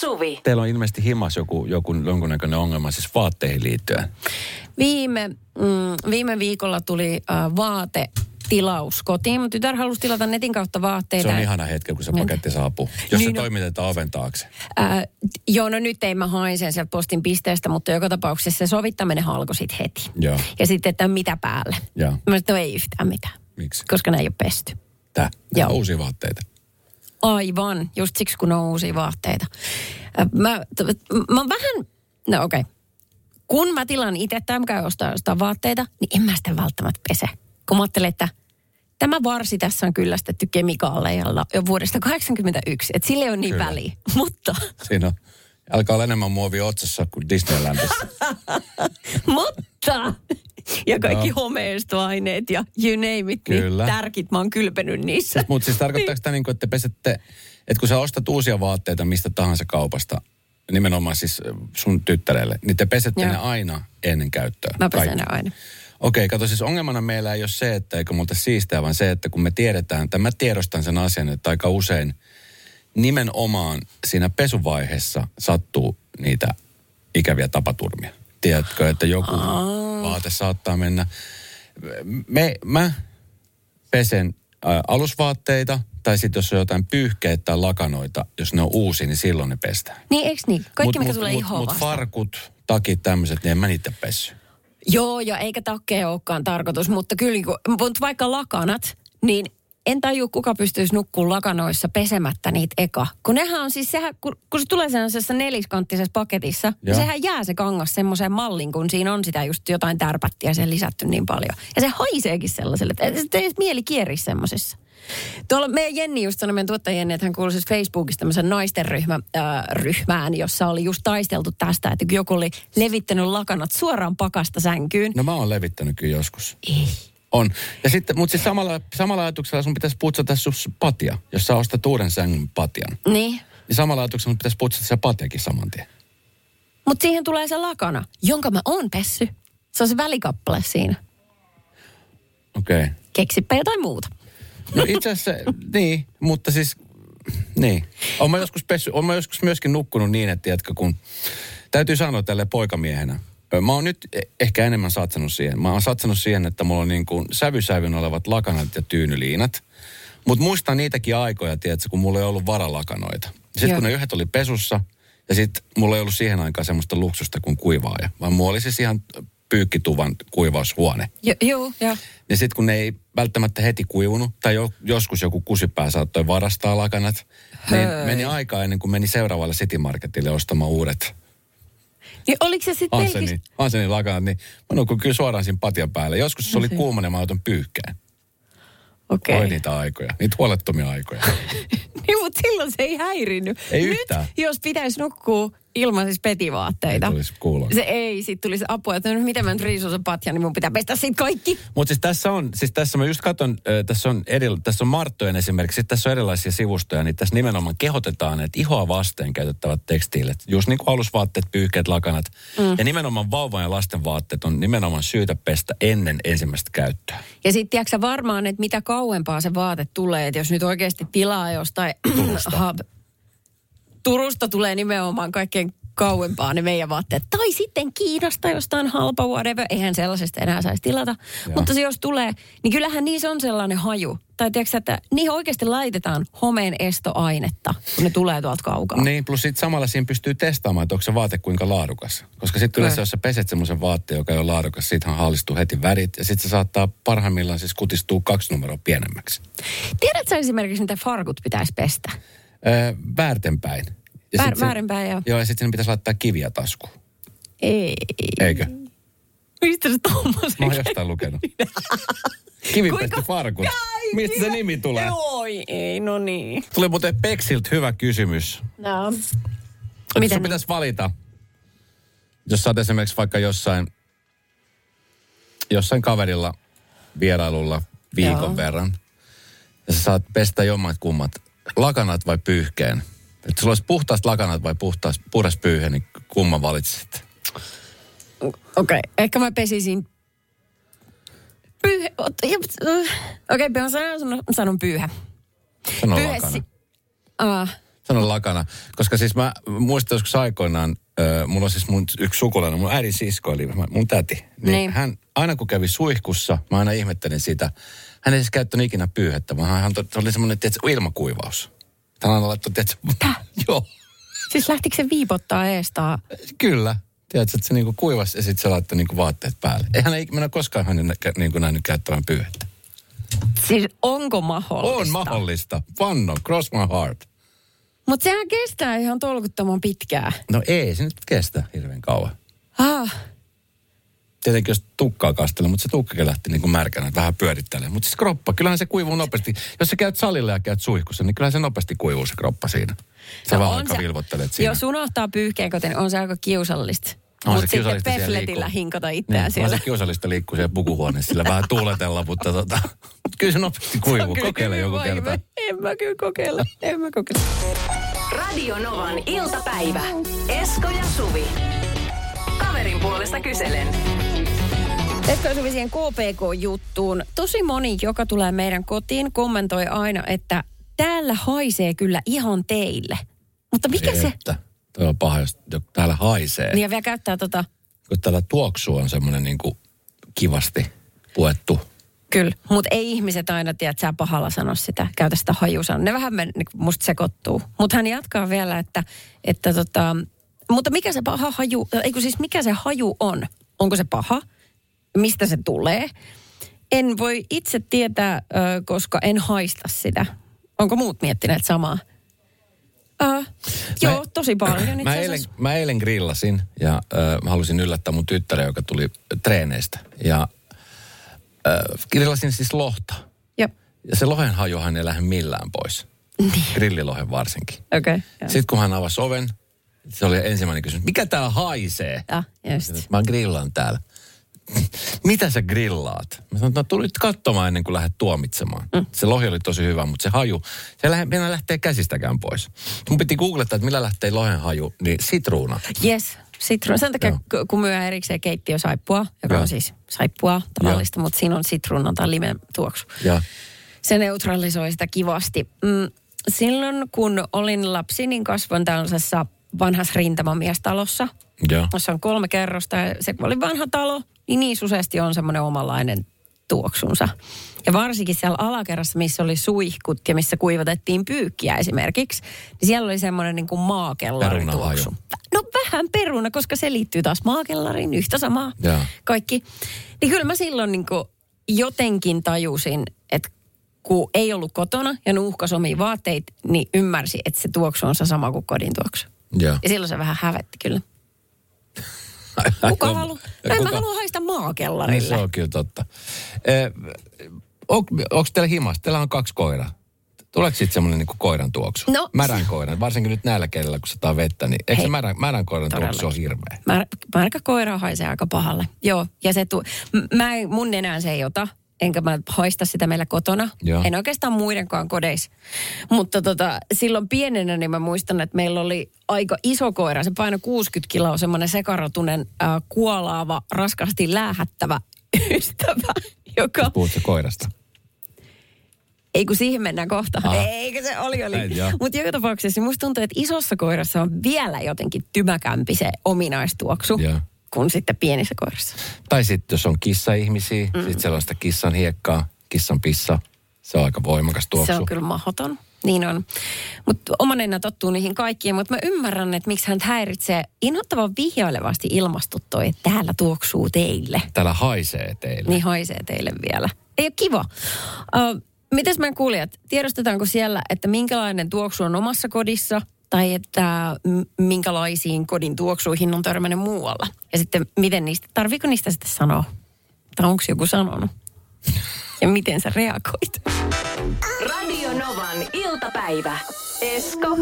Suvi. Teillä on ilmeisesti himas joku, joku jonkunnäköinen ongelma siis vaatteihin liittyen. Viime, mm, viime viikolla tuli äh, vaate tilaus kotiin. Mun tytär halusi tilata netin kautta vaatteita. Se on ihana hetki, kun se paketti saapuu. Jos Niin se no- toimitetaan oven taakse. Äh, joo, no nyt ei mä hain sen sieltä postin pisteestä, mutta joka tapauksessa se sovittaminen alkoi sit heti. Joo. Ja sitten, että mitä päälle. Joo. Mä sanoin, että no ei yhtään mitään, Miksi? koska ne ei ole pesty. Tää. Joo. Tää uusia vaatteita. Aivan, just siksi kun on uusia vaatteita. Mä, t- mä vähän, no okei. Okay. Kun mä tilaan itse tai mä käyn ostaa, ostaa vaatteita, niin en mä sitä välttämättä pese. Kun mä ajattelen, että tämä varsi tässä on kyllästetty kemikaaleilla jo vuodesta 1981, että sille ei ole niin Kyllä. väliä. Mutta, Siinä on, alkaa olla enemmän muovia otsassa kuin Disneylandissa. mutta, ja kaikki Joo. homeistoaineet ja you name it, Kyllä. niin tärkit mä oon kylpenyt niissä. Mutta siis tarkoittaako tämä, niin että te pesette, että kun sä ostat uusia vaatteita mistä tahansa kaupasta, nimenomaan siis sun tyttärelle, niin te pesette Joo. ne aina ennen käyttöä. Mä pesen ne aina. Okei, kato siis ongelmana meillä ei ole se, että eikö multa siistää, vaan se, että kun me tiedetään, tai mä tiedostan sen asian, että aika usein nimenomaan siinä pesuvaiheessa sattuu niitä ikäviä tapaturmia. Tiedätkö, että joku vaate saattaa mennä. Me, mä pesen ä, alusvaatteita, tai sitten jos on jotain pyyhkeitä tai lakanoita, jos ne on uusia, niin silloin ne pestään. Niin, eikö niin? Kaikki, Mut- mikä mut- tulee mut- ihoon Mut vastaan. farkut, takit, tämmöiset, niin en mä niitä pessy. Joo, ja eikä takkeja olekaan tarkoitus, mutta kyllä, kun, mutta vaikka lakanat, niin en tajua, kuka pystyisi nukkuu lakanoissa pesemättä niitä eka. Kun nehän on siis, sehän, kun, kun se tulee sellaisessa neliskanttisessa paketissa, niin Joo. sehän jää se kangas semmoiseen malliin, kun siinä on sitä just jotain tärpättiä sen lisätty niin paljon. Ja se haiseekin sellaiselle, että ei- ei mieli kieri semmoisessa. Tuolla meidän Jenni just sanoi, meidän tuottaja Jenni, että hän kuului siis Facebookissa tämmöisen naisten ryhmä, äh, ryhmään, jossa oli just taisteltu tästä, että joku oli levittänyt lakanat suoraan pakasta sänkyyn. No mä oon levittänyt kyllä joskus. Ei. On. Ja sitten, mutta siis samalla, samalla ajatuksella sun pitäisi putsata sun patia, jos sä ostat uuden sängyn patian. Niin. Niin samalla ajatuksella sun pitäisi putsata se patiakin saman tien. Mutta siihen tulee se lakana, jonka mä oon pessy. Se on se välikappale siinä. Okei. Okay. Keksipä jotain muuta. No itse asiassa, niin, mutta siis, niin. Oon mä joskus, pessy, oon mä joskus myöskin nukkunut niin, että tiedätkö, kun täytyy sanoa tälle poikamiehenä. Mä oon nyt e- ehkä enemmän satsannut siihen. Mä oon satsannut siihen, että mulla on niin kuin sävysävyn olevat lakanat ja tyynyliinat. Mutta muistan niitäkin aikoja, tiedätkö, kun mulla ei ollut varalakanoita. Sitten kun ne yhdet oli pesussa, ja sitten mulla ei ollut siihen aikaan semmoista luksusta kuin kuivaaja, vaan mulla oli siis ihan pyykkituvan kuivaushuone. Jo, joo, joo. Ja sitten kun ne ei välttämättä heti kuivunut, tai jo, joskus joku kusipää saattoi varastaa lakanat, niin Höi. meni aikaa ennen kuin meni seuraavalle City Marketille ostamaan uudet Niin oliko se sitten Hansenin, pelkistä? Hansenin lakanat, niin mä nukuin kyllä suoraan siinä patjan päälle. Joskus se oli kuumana, mä otan pyyhkään. Okei. Oi Okay. niitä aikoja, niitä huolettomia aikoja. niin, mutta silloin se ei häirinnyt. Ei Nyt, yhtään. jos pitäisi nukkua ilman siis petivaatteita. Ei tulisi kuuloa. Se ei, sitten tulisi apua, että no, miten mä nyt riisun sen patjan, niin mun pitää pestä siitä kaikki. Mutta siis tässä on, siis tässä mä just katson, ö, tässä on, eri, tässä on Marttojen esimerkiksi, sit tässä on erilaisia sivustoja, niin tässä nimenomaan kehotetaan, että ihoa vasten käytettävät tekstiilit, just niin kuin alusvaatteet, pyyhkeet, lakanat, mm. ja nimenomaan vauvan ja lasten vaatteet on nimenomaan syytä pestä ennen ensimmäistä käyttöä. Ja sitten tiedätkö varmaan, että mitä kauempaa se vaate tulee, että jos nyt oikeasti tilaa jostain... Turusta. Tulee nimenomaan kaikkein kauempaa ne meidän vaatteet. Tai sitten Kiinasta jostain halpa whatever. Eihän sellaisesta enää saisi tilata. Joo. Mutta se jos tulee, niin kyllähän niissä on sellainen haju. Tai tiedätkö, että niihin oikeasti laitetaan homeen estoainetta, kun ne tulee tuolta kaukaa. Niin, plus sitten samalla siinä pystyy testaamaan, että onko se vaate kuinka laadukas. Koska sitten yleensä, jos sä peset semmoisen vaatteen, joka ei ole laadukas, siitähän haalistuu heti värit. Ja sitten se saattaa parhaimmillaan siis kutistua kaksi numeroa pienemmäksi. Tiedätkö esimerkiksi, mitä farkut pitäisi pestä? Öö, väärtenpäin. Ja Väär- väärinpäin, joo. Joo, ja sitten sinne pitäisi laittaa kiviä taskuun. Ei. Eikö? Mistä se tommosen? Mä oon jostain lukenut. Kivipesti Kuinka- farkut. Mistä se nimi tulee? Oi, ei, no niin. Tuli muuten Peksiltä hyvä kysymys. No. Miten sun pitäisi valita, jos sä oot esimerkiksi vaikka jossain, jossain kaverilla vierailulla viikon Joo. verran, ja sä saat pestä jommat kummat, lakanat vai pyyhkeen. Että sulla olisi puhtaat lakanat vai puhtaas, puhdas pyyhe, niin kumman valitsit? Okei, okay. ehkä mä pesisin pyyhe. äh. Okei, okay, mä sanon, sanon pyyhä. Sano Pyyhe lakana. si- Ah, Sanon lakana. Koska siis mä muistan joskus aikoinaan, äh, mulla on siis mun yksi sukulainen, mun äidin sisko, eli mun täti. Niin, Niin. hän aina kun kävi suihkussa, mä aina ihmettelin sitä. Hän ei siis käyttänyt ikinä pyyhettä, vaan hän se oli semmoinen, ilmakuivaus. Hän aina laittoi, tiedätkö, joo, Siis lähtikö se viipottaa eestaa? kyllä. Tiedätkö, että se niinku kuivasi ja sitten se laittoi niinku vaatteet päälle. Eihän ei, ole koskaan hänen nä- niinku nähnyt käyttävän pyyhettä. Siis onko mahdollista? On mahdollista. Vanno, cross my heart. Mutta sehän kestää ihan tolkuttoman pitkään. No ei se nyt kestä hirveän kauan. Ah, Tietenkin jos tukkaa kastelee, mutta se tukkakin lähti niin kuin märkänä vähän pyörittelemään. Mutta siis kroppa, kyllähän se kuivuu nopeasti. Jos sä käyt salilla ja käyt suihkussa, niin kyllähän se nopeasti kuivuu se kroppa siinä. Sä No vaan aika se- vilvottelet siinä. jos unohtaa pyyhkeen kotiin, on se aika kiusallista. Se Mutta sitten pefletillä hinkata itseään niin, siellä. On se kiusallista liikkuu siellä pukuhuoneessa, sillä vähän tuuletella, mutta tota, kyllä se nopeasti kuivuu. Kyllä Kokeile joku kerta. En mä kyllä kokeile. En mä kokeile. Radio Novan iltapäivä. Esko ja Suvi. Kaverin puolesta kyselen. Suvi siihen KPK-juttuun. Tosi moni, joka tulee meidän kotiin, kommentoi aina, että täällä haisee kyllä ihan teille. Mutta mikä se... Että, toi on paha, jos täällä haisee. Niin ja vielä käyttää tota, Kun täällä tuoksu on semmoinen niin kuin kivasti puettu. kyllä. Mutta ei ihmiset aina tiedä, että sä pahalla sano sitä, käytä sitä hajusanaa. Ne vähän men, niin musta sekoittuu. Mutta hän jatkaa vielä, että, että tota, mutta mikä se paha haju, eikö siis mikä se haju on? Onko se paha? Mistä se tulee? En voi itse tietää, koska en haista sitä. Onko muut miettineet samaa? Uh, joo, tosi paljon itse Mä eilen, mä eilen grillasin ja äh, mä halusin yllättää mun tyttären, joka tuli treeneistä. Ja äh, grillasin siis lohta. Joo, Ja se lohen hajuhan ei lähde millään pois. Niin. Grillilohen varsinkin. okei. Okay, Sitten kun hän avasi oven, se oli ensimmäinen kysymys. Mikä täällä haisee? ja, just. Mä grillaan täällä. Mitä sä grillaat? Mä sanoin, että no tulit katsomaan ennen kuin lähdet tuomitsemaan. Mm. Se lohi oli tosi hyvä, mutta se haju, se lähe, mennä lähtee käsistäkään pois. Mun piti googlettaa, että millä lähtee lohen haju, niin sitruuna. Yes, sitruuna. Sen takia, Joo. ku- kun myydään erikseen keittiösaippua, joka Joo. on siis saippua tavallista, mutta siinä on sitruunan tai limen tuoksu. Ja Se neutralisoi sitä kivasti. Mm, silloin, kun olin lapsi, niin kasvoin tällaisessa vanhassa rintamamiestalossa, Joo. jossa on kolme kerrosta. Ja se kun oli vanha talo, niin niin useasti on semmoinen omanlainen tuoksunsa. Ja varsinkin siellä alakerrassa, missä oli suihkut ja missä kuivatettiin pyykkiä esimerkiksi, niin siellä oli semmoinen niin kuin maakellarin Perunahaju. tuoksu. No vähän peruna, koska se liittyy taas maakellariin, yhtä samaa Joo. kaikki. Niin kyllä mä silloin niin kuin jotenkin tajusin, että kun ei ollut kotona ja nuuhkas omia vaatteita, niin ymmärsi, että se tuoksu on se sama kuin kodin tuoksu. Joo. Ja silloin se vähän hävetti kyllä. Kuka haluaa? No en mä halua haista Niin maakellarille. se on kyllä totta. Eh, on, onko teillä himas? Teillä on kaksi koiraa. Tuleeko sitten semmoinen niinku koiran tuoksu? No- Märän koiran. Varsinkin nyt näillä kelillä, kun sataa vettä, niin eikö se Hei. märän, märän koiran tuoksu ole hirveä? Mär, märkä koira haisee aika pahalle. Joo, ja se tu, m- mä, en- mun nenään se ei ota, enkä mä haista sitä meillä kotona. Joo. En oikeastaan muidenkaan kodeissa. Mutta tota, silloin pienenä niin mä muistan, että meillä oli aika iso koira. Se painoi 60 kiloa, semmoinen sekarotunen, äh, kuolaava, raskasti läähättävä ystävä, joka... Puhutko koirasta? Ei kun siihen mennään kohta. Aha. Eikö se oli, oli. Mutta joka tapauksessa musta tuntuu, että isossa koirassa on vielä jotenkin tymäkämpi se ominaistuoksu Joo. Kuin sitten pienissä koirassa. Tai sitten jos on kissa-ihmisiä, mm. sitten sellaista kissan hiekkaa, kissan pissa. Se on aika voimakas tuoksu. Se on kyllä mahdoton. Niin on. Mutta oma nenä tottuu niihin kaikkiin, mutta mä ymmärrän, että miksi hän häiritsee inhottavan vihjailevasti ilmastuttoi, että täällä tuoksuu teille. Täällä haisee teille. Niin haisee teille vielä. Ei ole kiva. Uh, mites meidän kuulijat, tiedostetaanko siellä, että minkälainen tuoksu on omassa kodissa tai että minkälaisiin kodin tuoksuihin on törmännyt muualla? Ja sitten miten niistä, tarviiko niistä sitten sanoa? Tai onko joku sanonut? Ja miten sä reagoit? Radio Novan iltapäivä. Esko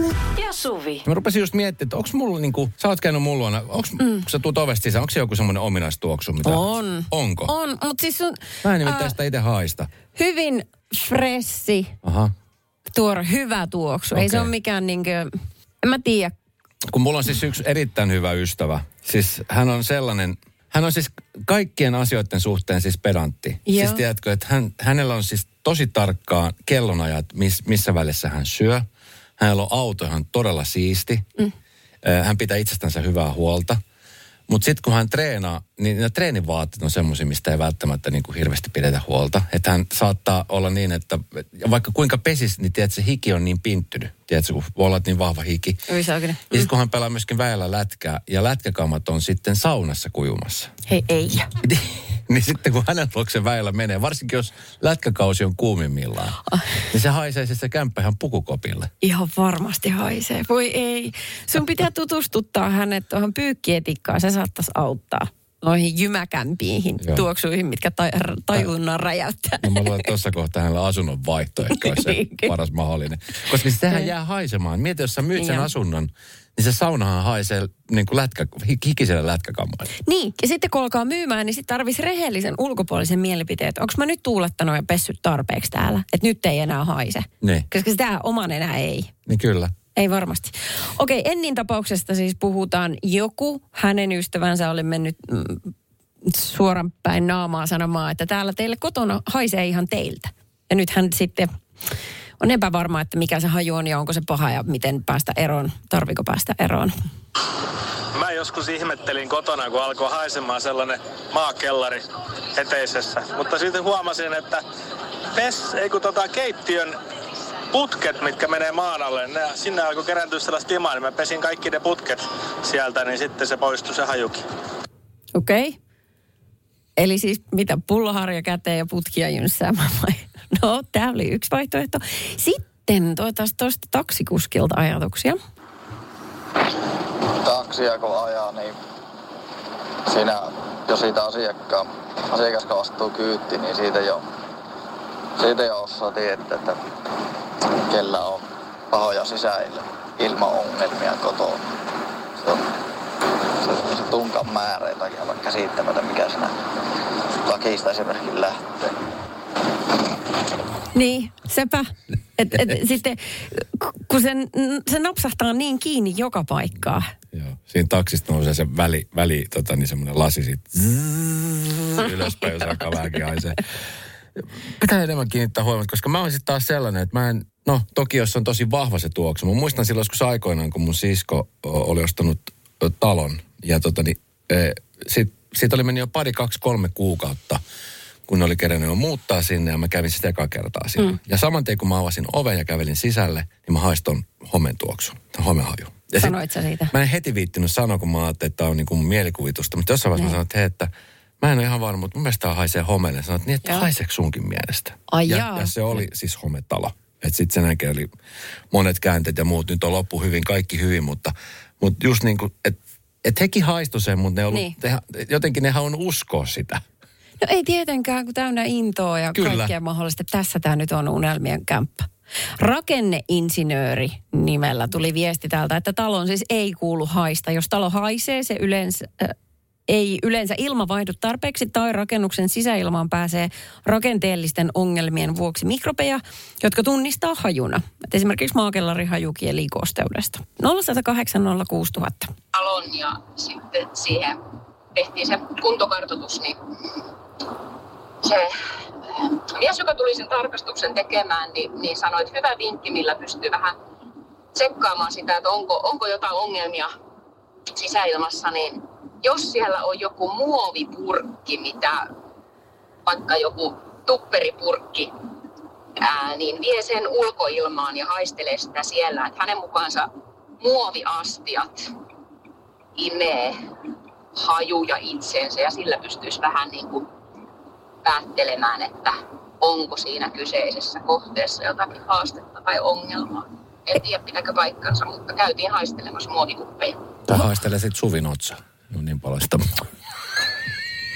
ja Suvi. Mä rupesin just miettimään, että onko mulla niinku, sä oot käynyt mulla luona, onks, mm. kun sä tuut ovesta sisään, onko se joku semmoinen ominaistuoksu? Mitä, On. Onko? On, mutta siis on Mä en nimittäin sitä itse haista. hyvin fressi, Aha. tuore, hyvä tuoksu. Ei se ole mikään niinkö, en mä tiedä. Kun mulla on siis yksi erittäin hyvä ystävä. Siis hän on sellainen, hän on siis kaikkien asioiden suhteen siis pedantti. Joo. Siis tiedätkö, että hän, hänellä on siis tosi tarkkaan kellonajat, miss, missä välissä hän syö. Hänellä on auto, hän on todella siisti. Mm. Hän pitää itsestänsä hyvää huolta. Mutta sitten kun hän treenaa, niin ne treenivaateet on semmoisia, mistä ei välttämättä niin kuin hirveästi pidetä huolta. Että hän saattaa olla niin, että vaikka kuinka pesis, niin tiedät, se hiki on niin pinttynyt. Tiedätkö, kun voi olla niin vahva hiki. Ja sitten kun hän pelaa myöskin väellä lätkää, ja lätkäkammat on sitten saunassa kujumassa. Hei, ei. niin sitten kun hänen luokse väillä menee, varsinkin jos lätkäkausi on kuumimmillaan, niin se haisee siis se kämppä ihan pukukopille. Ihan varmasti haisee. Voi ei. Sun pitää tutustuttaa hänet tuohon pyykkietiikkaan. Se saattaisi auttaa noihin jymäkämpiin Joo. tuoksuihin, mitkä taj- tajunnan räjäyttää. No mä luulen, että tuossa kohtaa hänellä asunnon vaihto ehkä olisi se paras mahdollinen. Koska sehän jää haisemaan. Mieti, jos sä myyt sen Joo. asunnon, niin se saunahan haisee niin kuin lätkä, hikiselle lätkäkammalle. Niin, ja sitten kun alkaa myymään, niin sitten tarvitsisi rehellisen ulkopuolisen mielipiteen, että onko mä nyt tuulettanut ja pessyt tarpeeksi täällä, että nyt ei enää haise. Niin, Koska sitä oman enää ei. niin kyllä. Ei varmasti. Okei, Ennin tapauksesta siis puhutaan. Joku hänen ystävänsä oli mennyt mm, suoran päin naamaa sanomaan, että täällä teille kotona haisee ihan teiltä. Ja nyt hän sitten on epävarma, että mikä se haju on ja onko se paha ja miten päästä eroon, tarviko päästä eroon. Mä joskus ihmettelin kotona, kun alkoi haisemaan sellainen maakellari eteisessä. Mutta sitten huomasin, että pes, ei kun tota keittiön putket, mitkä menee maan alle, ne, sinne alkoi kerääntyä sellaista timaa, niin mä pesin kaikki ne putket sieltä, niin sitten se poistui se hajukin. Okei. Okay. Eli siis mitä, pulloharja käteen ja putkia jynssäämään vai? No, tämä oli yksi vaihtoehto. Sitten toivottavasti tuosta taksikuskilta ajatuksia. taksia kun ajaa, niin siinä jo siitä asiakkaan, asiakas kun astuu kyytti, niin siitä jo, siitä jo osaa tietää, että kellä on pahoja sisäillä ilmaongelmia kotona. Se on se, se tunkan määrä jotakin aivan käsittämätön, mikä siinä lakista esimerkiksi lähtee. Niin, sepä. Et, et, sitten kun sen, se napsahtaa niin kiinni joka paikkaa. Joo. Siinä taksista nousee se väli, väli tota, niin semmoinen lasi zzzz, ylöspäin, jos alkaa vähänkin haisee. Pitää enemmän kiinnittää huomiota, koska mä oon sitten taas sellainen, että mä en, no toki jos on tosi vahva se tuoksu. Mä muistan silloin joskus aikoinaan, kun mun sisko oli ostanut talon ja tota niin, e, sit, siitä oli mennyt jo pari, kaksi, kolme kuukautta, kun ne oli kerännyt jo muuttaa sinne ja mä kävin sitä eka kertaa sinne. Mm. Ja saman tien kun mä avasin oven ja kävelin sisälle, niin mä haiston homen tuoksun, homehaju. Ja sit- Sanoit sä siitä? Mä en heti viittinyt sanoa, kun mä ajattelin, että tämä on niin kuin mielikuvitusta. Mutta jossain vaiheessa mä sanoin, että hei, että mä en ole ihan varma, mutta mun mielestä tämä haisee homeelle. Sanoin, että niin, että haiseeko sunkin mielestä? Ai ja, jaa. ja se oli siis hometalo. Että sitten sen jälkeen oli monet käänteet ja muut. Nyt on loppu hyvin, kaikki hyvin, mutta, mutta just niin kuin, että et hekin haistu sen, mutta ne ollut, Niin. niin. jotenkin ne on uskoa sitä. No ei tietenkään, kun täynnä intoa ja Kyllä. kaikkea mahdollista. Tässä tämä nyt on unelmien kämppä. Rakenneinsinööri nimellä tuli viesti täältä, että talon siis ei kuulu haista. Jos talo haisee, se yleensä, äh, ei yleensä ilma vaihdu tarpeeksi tai rakennuksen sisäilmaan pääsee rakenteellisten ongelmien vuoksi mikrobeja, jotka tunnistaa hajuna. Et esimerkiksi maakellari kieli kosteudesta. 0108 06000. talon ja sitten siihen tehtiin se kuntokartoitus, niin se äh, mies, joka tuli sen tarkastuksen tekemään, niin, niin sanoi, että hyvä vinkki, millä pystyy vähän tsekkaamaan sitä, että onko, onko jotain ongelmia sisäilmassa, niin jos siellä on joku muovipurkki, mitä vaikka joku tupperipurkki, ää, niin vie sen ulkoilmaan ja haistelee sitä siellä. Että hänen mukaansa muoviastiat imee hajuja itseensä ja sillä pystyisi vähän niin kuin päättelemään, että onko siinä kyseisessä kohteessa jotakin haastetta tai ongelmaa. En tiedä pitääkö paikkansa, mutta käytiin haistelemassa muovikuppeja. Tai haistelee sitten Suvin otsa. No niin paljon sitä.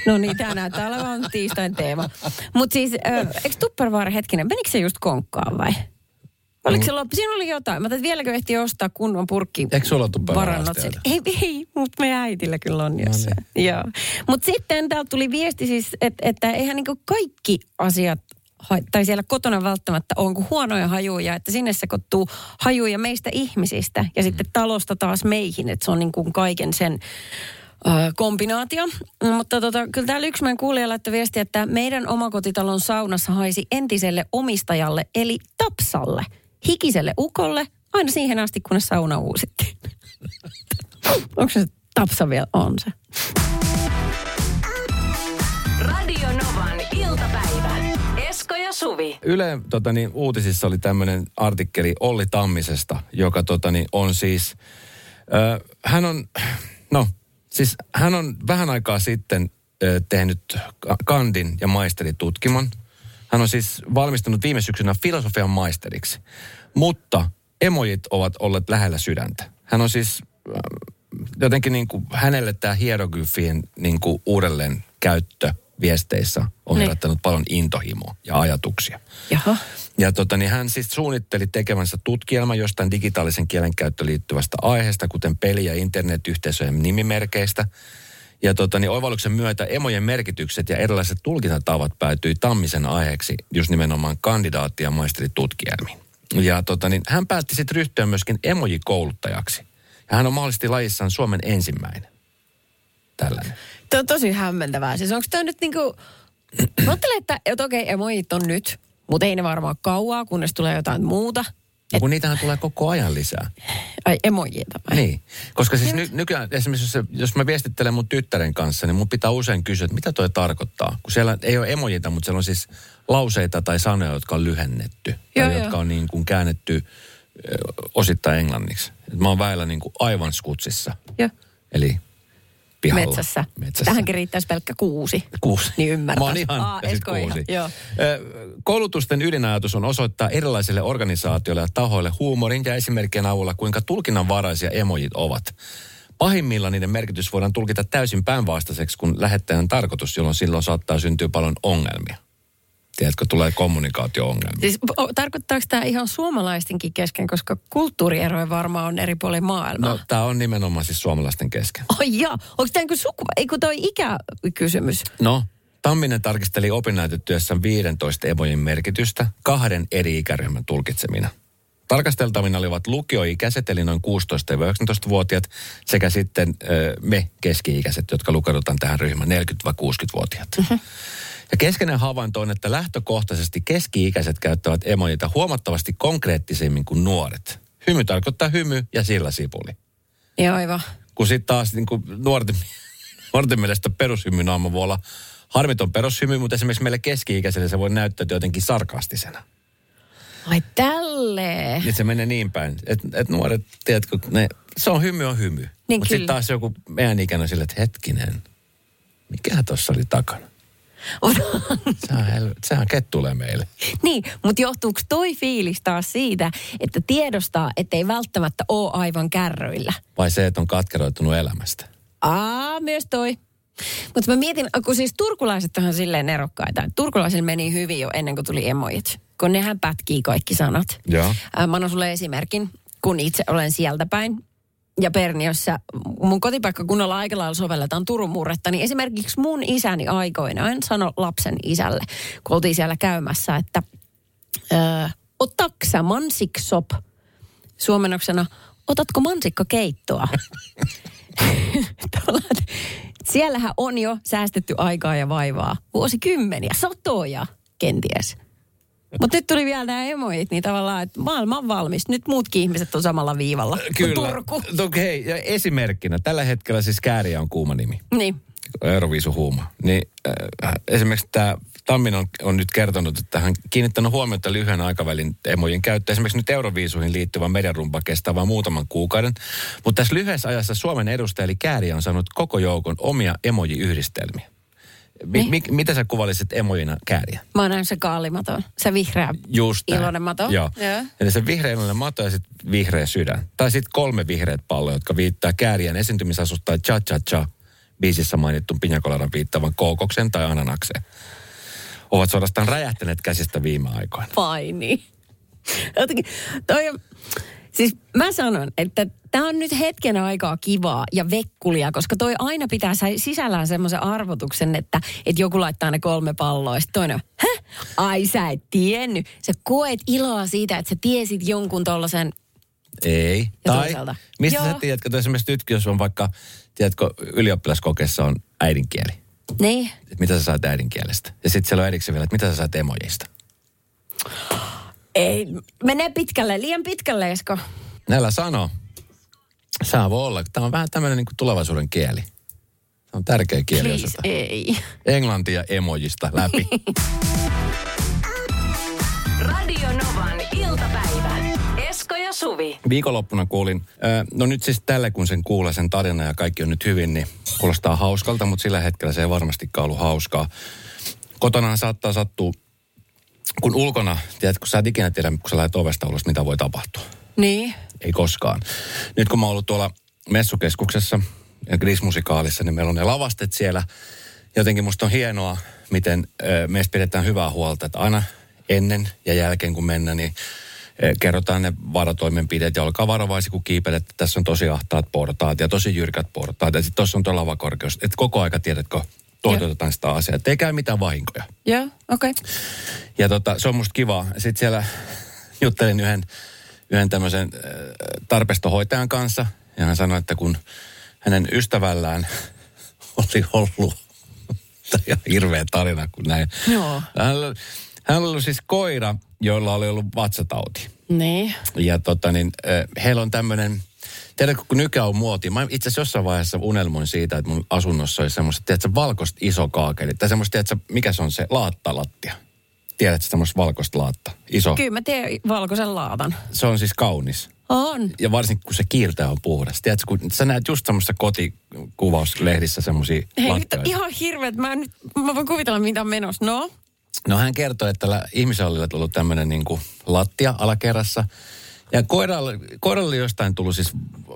No niin, tämä näyttää olevan tiistain teema. Mutta siis, eikö Tupperware hetkinen, menikö se just konkkaan vai? Oliko se loppu? Siinä oli jotain. Mä täytyy vieläkö ehti ostaa kunnon purkki. Eikö sulla varannot? Ei, ei mutta meidän äitillä kyllä on jossain. niin. Joo. Mutta sitten täältä tuli viesti siis, että, että eihän niinku kaikki asiat tai siellä kotona välttämättä on kuin huonoja hajuja, että sinne sekoittuu hajuja meistä ihmisistä ja sitten talosta taas meihin, että se on niin kuin kaiken sen kombinaatio. Mutta tota, kyllä täällä yksi meidän kuulija laittoi viesti, että meidän omakotitalon saunassa haisi entiselle omistajalle, eli Tapsalle, hikiselle ukolle, Aina siihen asti, kunnes sauna uusittiin. Onko se tapsa vielä? On se. Radio Novan iltapäivä. Esko ja Suvi. Yle tota, niin, uutisissa oli tämmöinen artikkeli Olli Tammisesta, joka tota, niin, on siis, ö, hän on, no siis hän on vähän aikaa sitten ö, tehnyt ka- kandin ja maisteritutkimon. Hän on siis valmistunut viime syksynä filosofian maisteriksi, mutta emojit ovat olleet lähellä sydäntä. Hän on siis jotenkin niin kuin, hänelle tämä hieroglyfien niin kuin, uudelleen käyttö viesteissä on Niin. herättänyt paljon intohimoa ja ajatuksia. Jaha. Ja tota, niin hän siis suunnitteli tekemänsä tutkielman jostain digitaalisen kielenkäyttöön liittyvästä aiheesta, kuten peli- ja internetyhteisöjen nimimerkeistä. Ja tota, niin oivalluksen myötä emojen merkitykset ja erilaiset tulkintatavat päätyi Tammisen aiheeksi just nimenomaan kandidaatti- ja maisteritutkielmiin. Ja tota, niin hän päätti sitten ryhtyä myöskin emojikouluttajaksi. Ja hän on mahdollisesti lajissaan Suomen ensimmäinen. Tällainen. Tämä on tosi hämmentävää. Siis onko tämä nyt niinku... Mä ajattelen, että, että okei, emojit on nyt, mutta ei ne varmaan kauaa, kunnes tulee jotain muuta. Ja kun niitähän tulee koko ajan lisää. Ai emojita vai? Niin, koska siis ny, nykyään esimerkiksi jos, jos mä viestittelen mun tyttären kanssa, niin mun pitää usein kysyä, että mitä toi tarkoittaa. Kun siellä ei ole emojita, mutta siellä on siis lauseita tai sanoja, jotka on lyhennetty. Joo, tai joo. jotka on niin kuin käännetty osittain englanniksi. Et mä oon väillä niin kuin aivan skutsissa. Joo. Eli pihalla. Metsässä. Metsässä. Tähänkin riittäisi pelkkä kuusi. Kuusi. Niin ymmärtää. Mä oon ihan Aa, Esko ihan, kuusi. joo. Koulutusten ydinajatus on osoittaa erilaisille organisaatioille ja tahoille huumorin ja esimerkkien avulla, kuinka tulkinnanvaraisia emojit ovat. Pahimmillaan niiden merkitys voidaan tulkita täysin päinvastaiseksi kuin lähettäjän tarkoitus, jolloin silloin saattaa syntyä paljon ongelmia. Tiedätkö, tulee kommunikaatio-ongelmia. Siis tarkoittaako tämä ihan suomalaistenkin kesken, koska kulttuurieroja varmaan on eri puolilla maailmaa? No, tämä on nimenomaan siis suomalaisten kesken. Oi jaa, onko tämä niin suku... Ei kun toi ikäkysymys. No, Tamminen tarkisteli opinnäytetyössä 15 emojen merkitystä kahden eri ikäryhmän tulkitsemina. Tarkasteltavina olivat lukioikäiset, eli noin 16-19-vuotiaat, sekä sitten ö, me keski-ikäiset, jotka lukeudutaan tähän ryhmään, 40-60-vuotiaat. Ja keskeinen havainto on, että lähtökohtaisesti keski-ikäiset käyttävät emojita huomattavasti konkreettisemmin kuin nuoret. Hymy tarkoittaa hymy ja sillä sipuli. Joo, aivan. Kun sitten taas niin kuin nuorten, nuorten mielestä perushymy naama voi olla harmiton perushymy, mutta esimerkiksi meille keski-ikäiselle se voi näyttäytyä jotenkin sarkastisena. Ai tälleen. Niin se menee niin päin, että et nuoret, tiedätkö, ne, se on hymy on hymy. Niin mutta sitten taas joku meidän ikäinen sille, että hetkinen, mikä tuossa oli takana? Sehän, hel- sehän kettulee meille. niin, mutta johtuuko toi fiilis taas siitä, että tiedostaa, että ei välttämättä ole aivan kärryillä? Vai se, että on katkeroitunut elämästä. Aa, myös toi. Mutta mä mietin, kun siis turkulaiset on silleen erokkaita. Turkulaisille meni hyvin jo ennen kuin tuli emojit. Kun nehän pätkii kaikki sanat. Joo. Mä annan sulle esimerkin, kun itse olen sieltä päin. Ja Perniössä mun kotipaikkakunnalla aika lailla sovelletaan Turun murretta, niin esimerkiksi mun isäni aikoinaan sanoi lapsen isälle, kun oltiin siellä käymässä, että otaksa mansiksop suomennoksena, otatko mansikkakeittoa? Siellähän on jo säästetty aikaa ja vaivaa. Vuosikymmeniä, satoja kenties. Mutta nyt tuli vielä nämä emojit, niin tavallaan, että maailma on valmis. Nyt muutkin ihmiset on samalla viivalla kuin Turku. No, hei, ja esimerkkinä. Tällä hetkellä siis Kääriä on kuuma nimi. Niin. Euroviisu huuma. Niin äh, esimerkiksi tämä Tammin on, on nyt kertonut, että hän kiinnittänyt huomiota lyhyen aikavälin emojen käyttöön. Esimerkiksi nyt Euroviisuihin liittyvä mediarumpa kestää vain muutaman kuukauden. Mutta tässä lyhyessä ajassa Suomen edustaja eli Kääriä on saanut koko joukon omia emojiyhdistelmiä. Mi- Niin. mi- mitä sä kuvailisit emojina Kääriä? Mä oon nähnyt se kaalimaton, se vihreä Just näin. iloinen mato. Joo. Joo. Eli se vihreä iloinen mato ja sitten vihreä sydän. Tai sitten kolme vihreät palloa, jotka viittaa Kääriän esiintymisasusta Cha Cha Cha biisissä mainittuun pinjakolaran viittavan kookoksen tai ananakseen. Ovat suorastaan räjähtäneet käsistä viime aikoina. Vai niin. Jotenkin, toi on, siis mä sanon, että tämä on nyt hetken aikaa kivaa ja vekkulia, koska toi aina pitää sä- sisällään semmoisen arvotuksen, että, että joku laittaa ne kolme palloa ja sitten toinen Häh? Ai sä et tiennyt. Sä koet iloa siitä, että sä tiesit jonkun tollasen, Ei. Ja tai toisaalta. mistä Joo. sä tiedät, että esimerkiksi nyt, jos on vaikka, tiedätkö, ylioppilaskokeessa on äidinkieli. niin, Että mitä sä saat äidinkielestä. Ja sitten siellä on erikseen vielä, että mitä sä saat emojista. Ei, menee pitkälle, liian pitkälle Esko. Näillä sano. Sä voi olla. Tämä on vähän tämmöinen niin tulevaisuuden kieli. Se on tärkeä kieli Please, osata. ei. Englantia emojista läpi. Radio Novan iltapäivä. Esko ja Suvi. Viikonloppuna kuulin, no nyt siis tälle kun sen kuulee sen tarina ja kaikki on nyt hyvin, niin kuulostaa hauskalta, mutta sillä hetkellä se ei varmastikaan ollut hauskaa. Kotonaan saattaa sattua, kun ulkona, tiedät, kun sä et ikinä tiedä, kun sä lähdet ovesta ulos, mitä voi tapahtua. Niin. Ei koskaan. Nyt kun mä oon ollut tuolla messukeskuksessa ja Gris-musikaalissa, niin meillä on ne lavastet siellä. Jotenkin musta on hienoa, miten meistä pidetään hyvää huolta, että aina ennen ja jälkeen kun mennään, niin kerrotaan ne varotoimenpiteet ja olkaa varovaisia, kun kiipelet, että tässä on tosi ahtaat portaat ja tosi jyrkät portaat ja sitten tuossa on tuo lavakorkeus. Että koko aika tiedätkö, toteutetaan sitä asiaa, että ei käy mitään vahinkoja. Joo, okei. Okay. Ja tota, se on musta kiva. Sitten siellä juttelin yhden, yhden tämmöisen äh, tarpestohoitajan kanssa. Ja hän sanoi, että kun hänen ystävällään oli ollut, tämä hirveä tarina kun näin. Joo. Hänellä, hänellä oli siis koira, jolla oli ollut vatsatauti. Niin. Ja tota niin, äh, heillä on tämmöinen, tiedätkö kun nykyään on muoti, mä itse asiassa jossain vaiheessa unelmoin siitä, että mun asunnossa olisi semmoista, tiedätkö, valkoista iso kaakeli. Tai semmoista, tiedätkö, mikä se on se laattalattia. Tiedätkö semmoista valkoista laatta? Iso. Kyllä mä tiedän valkoisen laatan. Se on siis kaunis. On. Ja varsinkin kun se kiiltä on puhdas. Tiedätkö, kun sä näet just semmoista kotikuvauslehdissä semmoisia Hei, nyt on ihan hirveet. Mä, nyt, mä voin kuvitella, mitä on menossa. No? No hän kertoi, että tällä ihmisellä oli tullut tämmöinen niin lattia alakerrassa. Ja koiralle, koiralle oli jostain tullut siis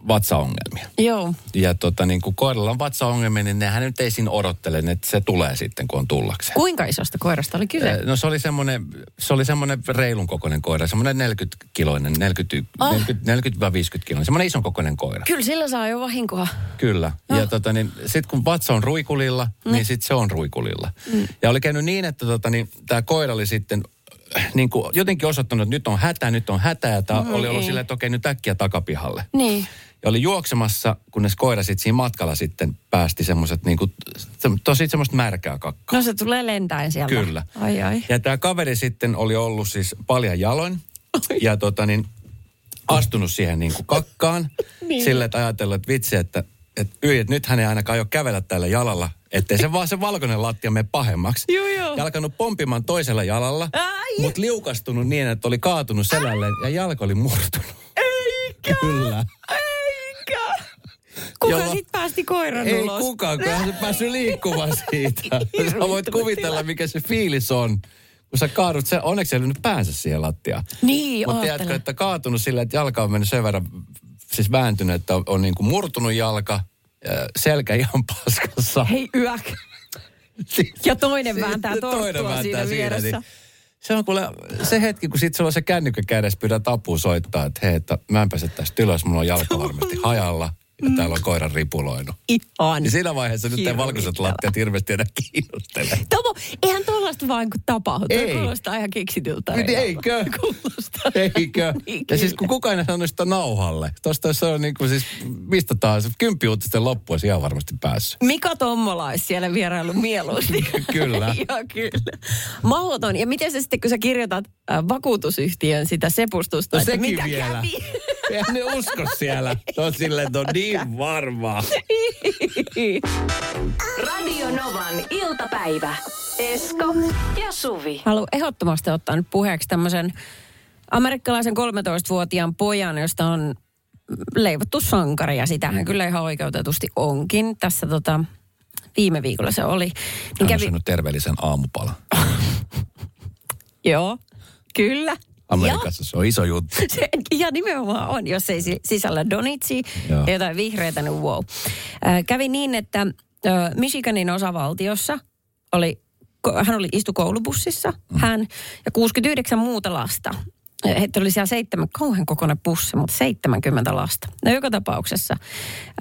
vatsaongelmia. Joo. Ja tota, niin kun koiralla on vatsaongelmia, niin nehän nyt ei siinä odottele, että se tulee sitten, kun on tullakseen. Kuinka isosta koirasta oli kyse? No se oli semmoinen, se oli semmoinen reilun kokoinen koira, semmoinen 40-kiloinen, 40, Ah. 40, 40-50 kiloinen, semmoinen ison kokoinen koira. Kyllä sillä saa jo vahinkoa. Kyllä. Ja tota, niin, sitten kun vatsa on ruikulilla, niin sitten se on ruikulilla. Ja oli käynyt niin, että tota, niin, tämä koira oli sitten niin kuin jotenkin osoittanut, että nyt on hätä, nyt on hätä. Ja tämä oli ollut ei. silleen, että okei, nyt äkkiä takapihalle. Niin. Ja oli juoksemassa, kunnes koira sitten siinä matkalla sitten päästi semmoiset niin kuin, tosi semmoista märkää kakkaa. No se tulee lentäen sieltä. Kyllä. Ai ai. Ja tämä kaveri sitten oli ollut siis paljon jaloin ja tota niin, astunut siihen niin kuin kakkaan. niin. Sillä, että ajatellut, että vitsi, että, että, yi, että nyt hän ei ainakaan jo kävellä tällä jalalla. Ettei se vaan se valkoinen lattia mene pahemmaksi. Joo, joo. Ja alkanut pompimaan toisella jalalla, mutta liukastunut niin, että oli kaatunut selälleen ja jalka oli murtunut. Eikä. Kyllä. Eikä. Kuka Jolla- sit päästi koiran Ei ulos? kukaan, kun se päässyt liikkumaan siitä. Sä voit kuvitella, mikä se fiilis on. Kun sä kaadut, se, onneksi ei nyt päänsä siihen lattiaan. Niin, Mutta tiedätkö, että kaatunut sillä, että jalka on mennyt sen verran, siis vääntynyt, että on, on niin kuin murtunut jalka, ja selkä ihan paskassa. Hei yök. Ja toinen vääntää Sitten torttua siinä vieressä. niin se on kuule se hetki, kun sit sulla on se kännykkä kädessä, pyydät apua soittaa, että hei, että mä en pääse tästä ylös, mulla on jalka varmasti hajalla ja täällä on koira ripuloinut. Ihan. Niin siinä vaiheessa nyt Hirvittävää. valkoiset lattiat hirveästi enää kiinnostele. Tomo, eihän tuollaista vaan kun tapahdu. Toi Ei. kuulostaa ihan keksityltä. Niin Eikö? Kuulostaa. Eikö? Niin, Ja siis kun kukaan ei sanonut sitä nauhalle. Tosta se on niin kuin siis, mistä taas, kymppiuutisten loppu olisi ihan varmasti päässyt. Mika Tommola olisi siellä vierailu mieluusti. Kyllä. Joo, kyllä. Mahdoton. Ja miten se sitten, kun sä kirjoitat äh, vakuutusyhtiön sitä sepustusta, No että mitä vielä. kävi? Eihän ne usko siellä. Ne on silleen, että on niin varmaa. Radio Novan iltapäivä. Esko ja Suvi. Haluan ehdottomasti ottaa nyt puheeksi tämmöisen amerikkalaisen 13-vuotiaan pojan, josta on leivottu sankari ja sitähän kyllä ihan oikeutetusti onkin. Tässä tota, viime viikolla se oli. Niin Hän on kävi, terveellisen aamupalan. joo, kyllä. Amerikassa se on iso juttu. Se, ja nimenomaan on, jos ei si- sisällä donitsi ja jotain vihreitä, niin wow. Äh, kävi niin, että äh, Michiganin osavaltiossa oli, hän oli istu koulubussissa, mm. hän ja 69 muuta lasta. Heitä oli siellä seitsemän, kauhean kokoinen bussi, mutta 70 lasta. No joka tapauksessa.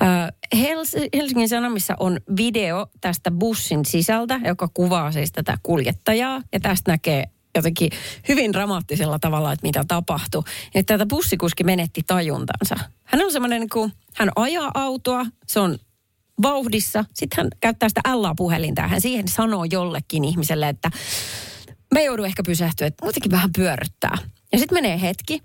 Äh, Hels- Helsingin Sanomissa on video tästä bussin sisältä, joka kuvaa siis tätä kuljettajaa. Ja tästä näkee jotenkin hyvin dramaattisella tavalla, että mitä tapahtui. Että tätä bussikuski menetti tajuntansa. Hän on semmoinen, niin kuin, hän ajaa autoa, se on vauhdissa. Sitten hän käyttää sitä LA-puhelinta ja hän siihen sanoo jollekin ihmiselle, että mä joudun ehkä pysähtyä, että muutenkin vähän pyörryttää. Ja sitten menee hetki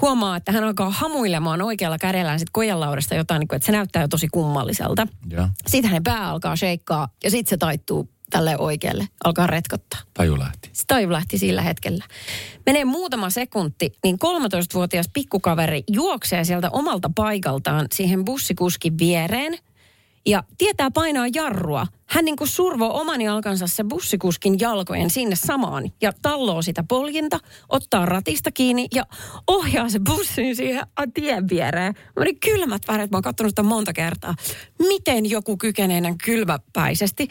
huomaa, että hän alkaa hamuilemaan oikealla kädellään sit kojanlaudasta jotain, niin kuin, että se näyttää jo tosi kummalliselta. Joo. Sitten hänen pää alkaa sheikkaa ja sitten se taittuu tälle oikealle, alkaa retkottaa. Taju lähti. Se taju lähti sillä hetkellä. Menee muutama sekunti, niin 13-vuotias pikkukaveri juoksee sieltä omalta paikaltaan siihen bussikuskin viereen ja tietää painaa jarrua. Hän niin kuin survoo oman jalkansa se bussikuskin jalkojen sinne samaan ja talloo sitä poljinta, ottaa ratista kiinni ja ohjaa se bussin siihen tien viereen. Mä olin kylmät väreet, mä oon katsonut sitä monta kertaa. Miten joku kykenee näin kylmäpäisesti?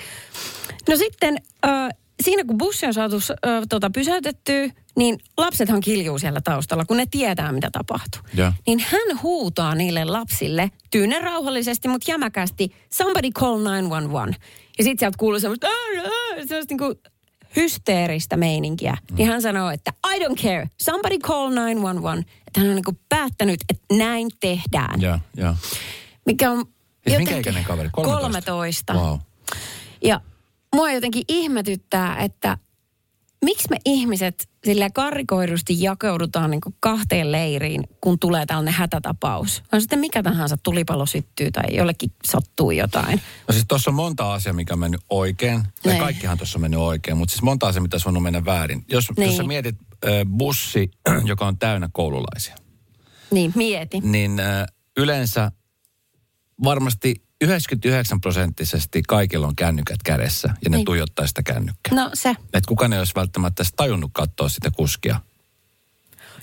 No sitten äh, siinä kun bussi on saatu äh, tota, pysäytettyä, niin lapsethan kiljuu siellä taustalla, kun ne tietää, mitä tapahtuu. Ja. Niin hän huutaa niille lapsille tyynen rauhallisesti, mutta jämäkästi, somebody call 911. Ja sitten sieltä kuuluu semmoista, semmoista niinku hysteeristä meininkiä. Mm. Niin hän sanoo, että I don't care, somebody call 911. Että hän on niinku päättänyt, että näin tehdään. Ja, ja. Mikä on Siis minkä ikäinen kaveri? 13? 13. Wow. Ja mua jotenkin ihmetyttää, että miksi me ihmiset sillä karikoidusti jakeudutaan niin kahteen leiriin, kun tulee tällainen hätätapaus. On sitten mikä tahansa tulipalo syttyy tai jollekin sattuu jotain. No siis tuossa on monta asiaa, mikä on mennyt oikein. Tai Niin. kaikkihan tuossa on mennyt oikein, mutta siis monta asiaa, mitä on mennä väärin. Jos, Niin. jos sä mietit äh, bussi, joka on täynnä koululaisia, Niin, mieti. niin äh, yleensä varmasti 99 prosenttisesti kaikilla on kännykät kädessä ja ne Niin. tuijottaa sitä kännykkää. No se. Et kukaan ei olisi välttämättä tajunnut katsoa sitä kuskia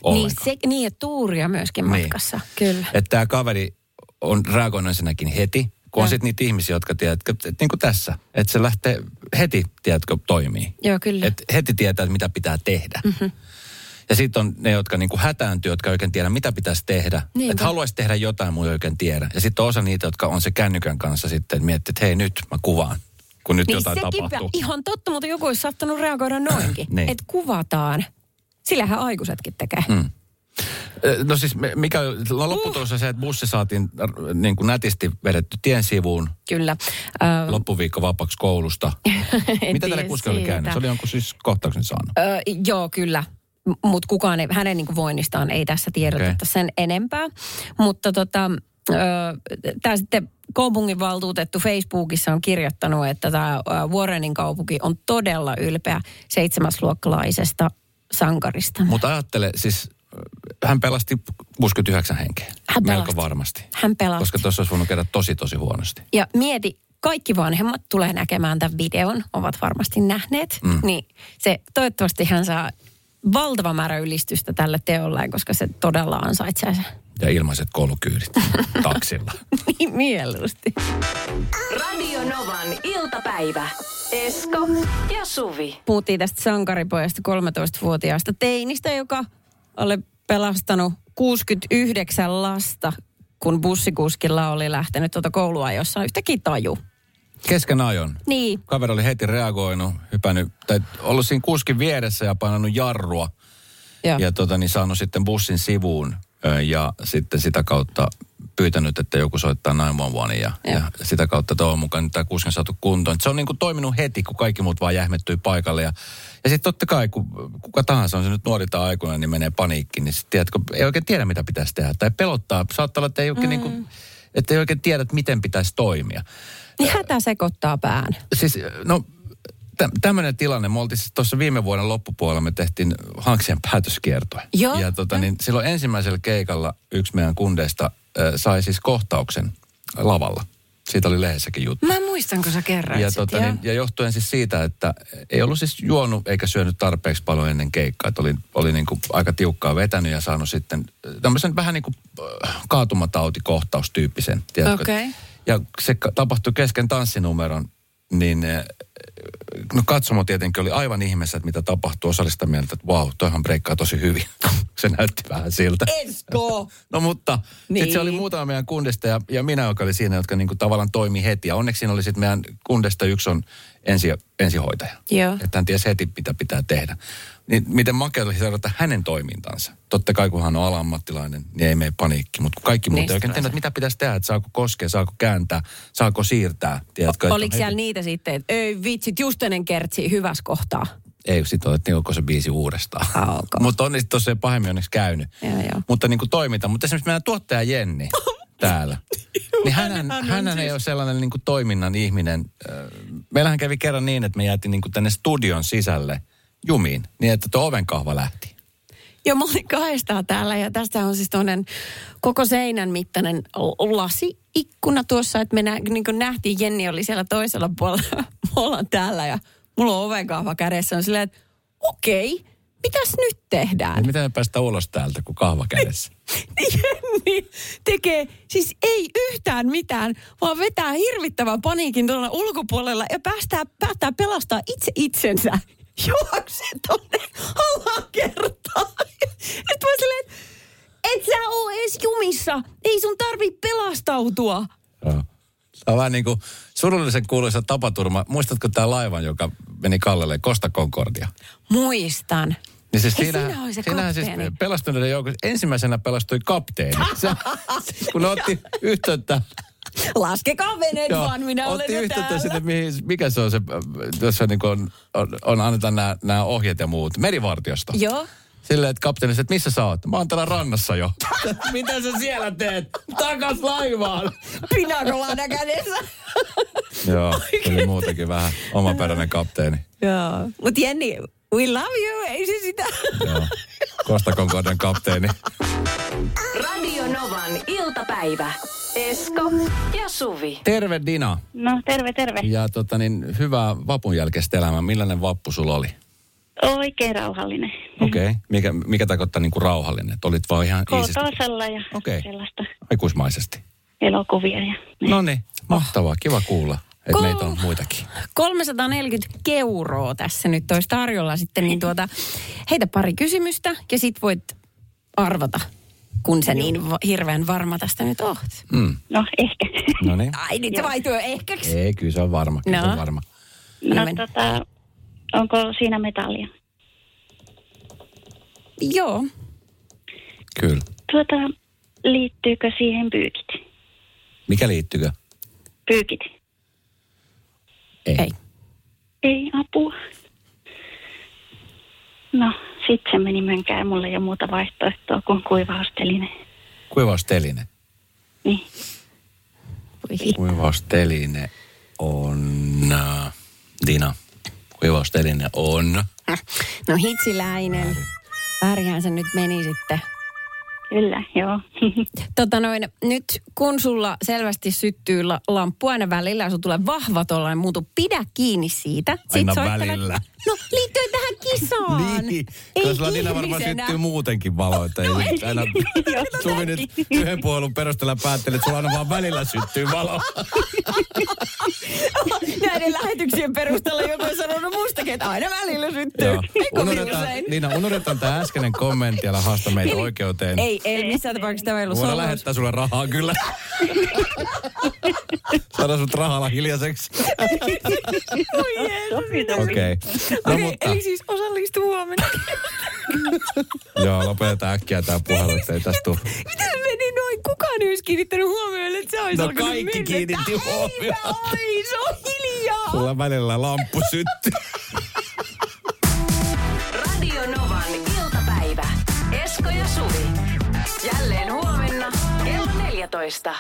Niin, se, niin, ja tuuria myöskin Niin. matkassa. Kyllä. Että tämä kaveri on reagoinut ensinnäkin heti, kun on sitten niitä ihmisiä, jotka tiedätkö, että niin kuin tässä, että se lähtee heti, tiedätkö, toimii. Joo, kyllä. Et heti tietää, että mitä pitää tehdä. Mm-hmm. Ja sitten on ne, jotka niinku hätääntyy, jotka ei oikein tiedä, mitä pitäisi tehdä. Niinpä. Että haluaisi tehdä jotain, mutta ei oikein tiedä. Ja sitten osa niitä, jotka on se kännykän kanssa sitten, että miettii, että hei nyt mä kuvaan, kun nyt Niin jotain tapahtuu. ihan totta, mutta joku olisi saattanut reagoida noinkin. Niin. Että kuvataan. Sillähän aikuisetkin tekee. Mm. Ö, No siis mikä no lopputulos on se, että bussi saatiin äh, niin kuin nätisti vedetty tien sivuun, Kyllä. Ö, loppuviikko vapaksi koulusta. Mitä tälle siitä. käynyt? Se oli jonkun siis kohtauksen saanut. Ö, joo, kyllä. Mutta kukaan ei, hänen niin voinnistaan ei tässä tiedoteta Okei. sen enempää. Mutta tota, tämä sitten kaupunginvaltuutettu Facebookissa on kirjoittanut, että tämä Warrenin kaupunki on todella ylpeä seitsemäsluokkalaisesta sankarista. Mutta ajattele, siis hän pelasti 69 henkeä. Hän Melko pelasti. varmasti. Hän pelasti. Koska tuossa olisi voinut käydä tosi tosi huonosti. Ja mieti, kaikki vanhemmat tulee näkemään tämän videon, ovat varmasti nähneet. Mm. Niin se, toivottavasti hän saa valtava määrä ylistystä tälle teolleen, koska se todella ansaitsee sen. Ja ilmaiset koulukyydit taksilla. Niin mieluusti. Radio Novan iltapäivä. Esko ja Suvi. Puhuttiin tästä sankaripojasta 13-vuotiaasta teinistä, joka oli pelastanut 69 lasta, kun bussikuskilla oli lähtenyt tuota koulua, jossa yhtäkkiä taju. Kesken ajon. Niin, Kaveri oli heti reagoinut, hypännyt, tai ollut siinä kuskin vieressä ja painanut jarrua. joo. Ja tota, niin saanut sitten bussin sivuun ja sitten sitä kautta pyytänyt, että joku soittaa 911 ja, Joo. ja sitä kautta toivon mukaan nyt tämä kuski on saatu kuntoon. Se on niin kuin toiminut heti, kun kaikki muut vaan jähmettyy paikalle. Ja, ja sitten totta kai, kun kuka tahansa on se nyt nuori tai aikuinen, niin menee paniikkiin, niin sitten tiedätkö, ei oikein tiedä, mitä pitäisi tehdä. Tai pelottaa. Saattaa olla, että ei oikein, mm. niin kuin, että ei oikein tiedä, että miten pitäisi toimia. Niin hätä sekoittaa pään. Siis, no, tämmöinen tilanne. Me oltiin siis tuossa viime vuoden loppupuolella, me tehtiin Hanksien päätöskiertoa. Joo. Ja tota, niin, silloin ensimmäisellä keikalla yksi meidän kundeista äh, sai siis kohtauksen lavalla. Siitä oli lehdessäkin juttu. Mä muistan, kun sä kerroit Ja, tota, niin, ja johtuen siis siitä, että ei ollut siis juonut eikä syönyt tarpeeksi paljon ennen keikkaa. Että oli, oli niin kuin aika tiukkaa vetänyt ja saanut sitten tämmöisen vähän niin kuin kaatumatauti-kohtaustyyppisen. tiedätkö? Okei. Ja se tapahtui kesken tanssinumeron, niin äh, no katsomo tietenkin oli aivan ihmeessä, että mitä tapahtui. Osa oli sitä mieltä, että vau, toihan breikkaa tosi hyvin. se näytti vähän siltä. Esko! No mutta niin. Niin. sitten se oli muutama meidän kundesta ja, ja minä, joka oli siinä, jotka niinku tavallaan toimi heti. Ja onneksi siinä oli sitten meidän kundesta yksi on ensi, ensihoitaja. Joo. Että hän tiesi heti, mitä pitää tehdä. Niin miten makea oli seurata hänen toimintansa. Totta kai, kun hän on ala-ammattilainen, niin ei mene paniikki. Mutta kun kaikki muut Niin, ei oikein tiennyt, että mitä pitäisi tehdä. Että saako koskea, saako kääntää, saako siirtää. Tiedätkö, että Oliko on siellä heti- niitä sitten, että ei vitsit, just ennen kertsi, hyvässä kohtaa? Ei, sitten otettiin koko se biisi uudestaan. Ah, ok. Mutta on tosiaan pahemmin onneksi käynyt. Joo, joo. Mutta niin kuin toiminta. Mutta esimerkiksi meidän tuottaja Jenni täällä. niin hän, hänhän on hän ei siis- ole sellainen niin kuin toiminnan ihminen. Meillähän kävi kerran niin, että me jäätiin niin kuin tänne studion sisälle jumiin, niin että tuo ovenkahva lähti. Joo, mä olin kahdestaan täällä ja tästä on siis toinen koko seinän mittainen lasi-ikkuna tuossa, että me nä, niin kuin nähtiin, Jenni oli siellä toisella puolella, me ollaan täällä ja mulla on ovenkahva kädessä, on silleen, että okei, mitäs nyt tehdään? Et miten me päästään ulos täältä, kun kahva kädessä? Jenni tekee siis ei yhtään mitään, vaan vetää hirvittävän paniikin tuolla ulkopuolella ja päästää, päättää pelastaa itse itsensä. Juoksee tonne alakertaan. Että mä silleen, et sä oo edes jumissa. Ei sun tarvi pelastautua. Joo. Tämä on vähän niin kuin surullisen kuuluisa tapaturma. Muistatko tämä laivan, joka meni kallelle, Costa Concordia? Muistan. Niin siis siinä, siinä oli se siinähän siis pelastuneiden joukossa ensimmäisenä pelastui kapteeni. Se, kun ne otti yhteyttä, Laskekaa veneet joo, vaan, minä olen otti jo yhteyttä täällä. sinne, mihin, mikä se on se, jossa niin on, on, on annetaan nämä, nämä ohjeet ja muut, merivartiosta. Joo. Silleen, että kapteeni että missä sä oot? Mä oon täällä rannassa jo. Mitä sä siellä teet? Takas laivaan. Pinakolada kädessä. Joo, oli muutenkin vähän omaperäinen kapteeni. Joo. Mutta Jenni, we love you, ei se sitä. Joo. Costa Concordian kapteeni. Radio Novan iltapäivä. Esko ja Suvi. Terve Dina. No terve, terve. Ja tota niin, hyvää vapun jälkeistä elämää. Millainen vappu sulla oli? Oikein rauhallinen. Okei. Okay. Mikä, mikä tarkoittaa niin kuin rauhallinen? Että olit vaan ihan iisisti, Kotoisella ja Okei. sellaista aikuismaisesti. elokuvia. Ja, No niin, mahtavaa. Kiva kuulla, että Ko- meitä on muitakin. 340 euroa tässä nyt olisi tarjolla sitten, niin tuota, heitä pari kysymystä ja sit voit arvata, kun sä niin va- hirveän varma tästä nyt oot. Mm. No ehkä. No niin. Ai nyt se vaihtuu ehkäksi. Ei, kyllä se on varma. Kyllä se No. on varma. no men- tota, onko siinä metallia? Joo. Kyllä. Tuota, liittyykö siihen pyykit? Mikä liittyykö? Pyykit. Ei. Ei. Ei apua. No, sit se meni mönkään. Mulla ei ole muuta vaihtoehtoa kuin kuivausteline. Kuivausteline. Niin. Kuivausteline on... äh, Kuivausteline on... No hitsiläinen. Väärinhän se nyt meni sitten. Kyllä, joo. Tota noin, nyt kun sulla selvästi syttyy la- lamppu aina välillä ja sulla tulee vahva tollainen muutu, pidä kiinni siitä. Aina soittelet- välillä. No liittyen tähän kisaan. Niin, Ei kyllä sulla Dina varmaan syttyy muutenkin valo, että ei aina Suvi nyt yhden puhelun perusteella päätteli, että sulla aina vaan välillä syttyy valo. Näiden lähetyksien perusteella joku on sanonut mustakin, että aina välillä syttyy. Unohdetaan. Niina, unohdetaan tämä äskeinen kommentti, älä haasta meitä oikeuteen. Ei, ei missään tapauksessa tämä ei ollut Voidaan lähettää sulle rahaa kyllä. Saada sut rahalla hiljaiseksi. Oi Jeesus. Okei. No Okei, mutta, eli siis osallistu huomenna. joo, lopetetaan äkkiä tää puhelu, että ei tästä tule. Miten meni noin? Kukaan ei olisi kiinnittänyt huomioon, että se olisi No alkanut kaikki mennä. kiinnitti huomiota. Ai, se on hiljaa. Sulla välillä lamppu syttyy. Radio Novan iltapäivä. Esko ja Suvi. Jälleen huomenna kello 14.